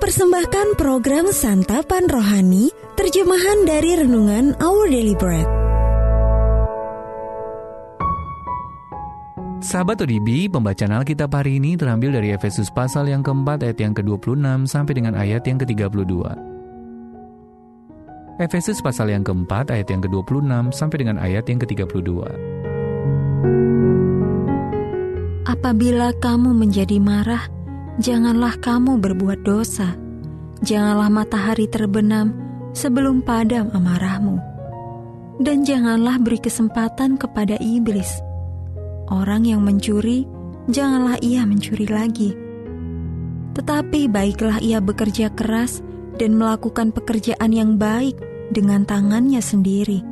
dipersembahkan program Santapan Rohani, terjemahan dari Renungan Our Daily Bread. Sahabat ODB, pembacaan Alkitab hari ini terambil dari Efesus pasal yang keempat ayat yang ke-26 sampai dengan ayat yang ke-32. Efesus pasal yang keempat ayat yang ke-26 sampai dengan ayat yang ke-32. Apabila kamu menjadi marah, janganlah kamu berbuat dosa. Janganlah matahari terbenam sebelum padam amarahmu. Dan janganlah beri kesempatan kepada iblis. Orang yang mencuri, janganlah ia mencuri lagi. Tetapi baiklah ia bekerja keras dan melakukan pekerjaan yang baik dengan tangannya sendiri,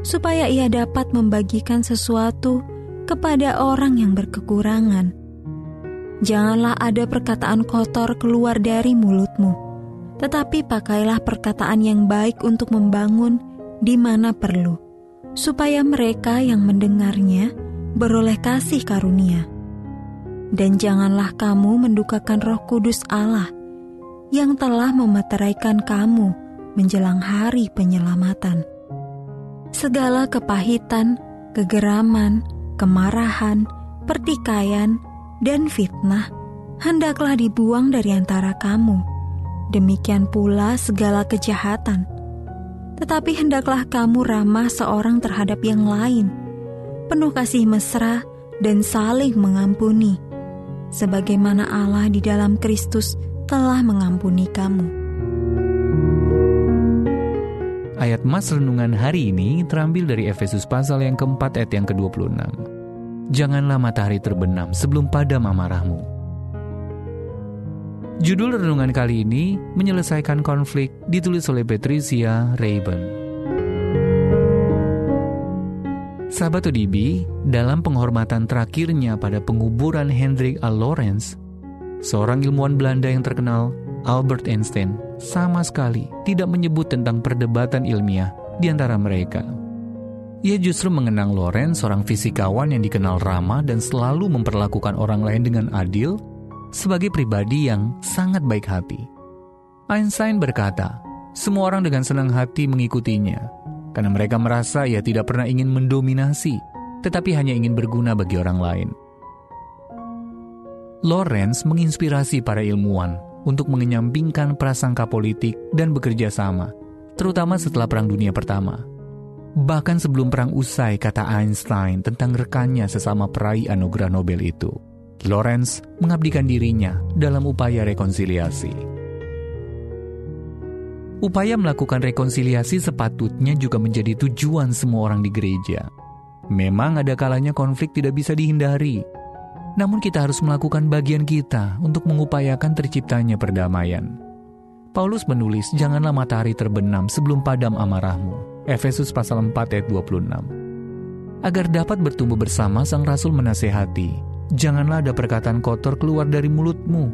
supaya ia dapat membagikan sesuatu kepada orang yang berkekurangan Janganlah ada perkataan kotor keluar dari mulutmu, tetapi pakailah perkataan yang baik untuk membangun di mana perlu, supaya mereka yang mendengarnya beroleh kasih karunia. Dan janganlah kamu mendukakan Roh Kudus Allah yang telah memeteraikan kamu menjelang hari penyelamatan. Segala kepahitan, kegeraman, kemarahan, pertikaian, dan fitnah hendaklah dibuang dari antara kamu. Demikian pula segala kejahatan. Tetapi hendaklah kamu ramah seorang terhadap yang lain, penuh kasih mesra dan saling mengampuni, sebagaimana Allah di dalam Kristus telah mengampuni kamu. Ayat Mas Renungan hari ini terambil dari Efesus pasal yang keempat ayat yang ke-26 janganlah matahari terbenam sebelum padam amarahmu. Judul renungan kali ini menyelesaikan konflik ditulis oleh Patricia Rayburn. Sahabat ODB, dalam penghormatan terakhirnya pada penguburan Hendrik A. Lawrence, seorang ilmuwan Belanda yang terkenal, Albert Einstein, sama sekali tidak menyebut tentang perdebatan ilmiah di antara mereka. Ia justru mengenang Lorenz, seorang fisikawan yang dikenal ramah dan selalu memperlakukan orang lain dengan adil, sebagai pribadi yang sangat baik hati. Einstein berkata, semua orang dengan senang hati mengikutinya, karena mereka merasa ia tidak pernah ingin mendominasi, tetapi hanya ingin berguna bagi orang lain. Lorenz menginspirasi para ilmuwan untuk mengenyampingkan prasangka politik dan bekerja sama, terutama setelah Perang Dunia Pertama. Bahkan sebelum perang usai, kata Einstein tentang rekannya sesama peraih anugerah Nobel itu. Lawrence mengabdikan dirinya dalam upaya rekonsiliasi. Upaya melakukan rekonsiliasi sepatutnya juga menjadi tujuan semua orang di gereja. Memang ada kalanya konflik tidak bisa dihindari, namun kita harus melakukan bagian kita untuk mengupayakan terciptanya perdamaian. Paulus menulis, "Janganlah matahari terbenam sebelum padam amarahmu." Efesus pasal 4 ayat 26. Agar dapat bertumbuh bersama sang rasul menasehati, janganlah ada perkataan kotor keluar dari mulutmu,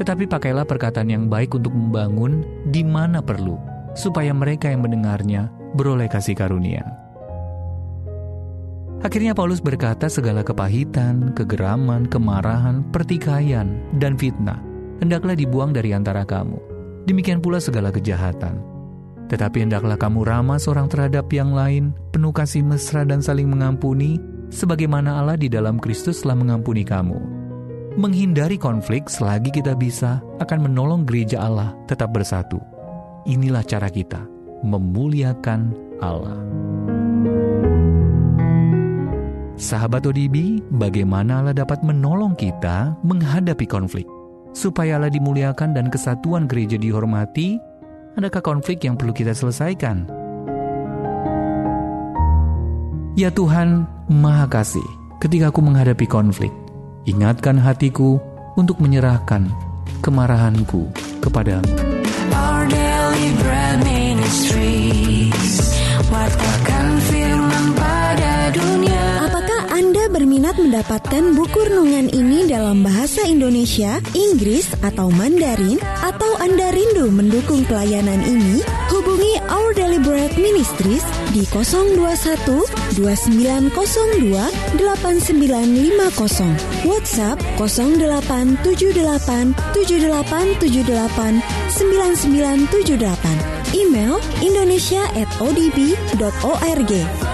tetapi pakailah perkataan yang baik untuk membangun di mana perlu, supaya mereka yang mendengarnya beroleh kasih karunia. Akhirnya Paulus berkata segala kepahitan, kegeraman, kemarahan, pertikaian, dan fitnah hendaklah dibuang dari antara kamu. Demikian pula segala kejahatan tetapi hendaklah kamu ramah seorang terhadap yang lain, penuh kasih mesra dan saling mengampuni, sebagaimana Allah di dalam Kristus telah mengampuni kamu. Menghindari konflik selagi kita bisa akan menolong gereja Allah tetap bersatu. Inilah cara kita memuliakan Allah. Sahabat ODB, bagaimana Allah dapat menolong kita menghadapi konflik? Supaya Allah dimuliakan dan kesatuan gereja dihormati, Adakah konflik yang perlu kita selesaikan? Ya Tuhan, Maha Kasih, ketika aku menghadapi konflik, ingatkan hatiku untuk menyerahkan kemarahanku kepadamu. Our mendapatkan buku renungan ini dalam bahasa Indonesia, Inggris, atau Mandarin, atau Anda rindu mendukung pelayanan ini, hubungi Our Bread Ministries di 021 2902 8950. WhatsApp 0878 7878 9978. Email indonesia at odb.org.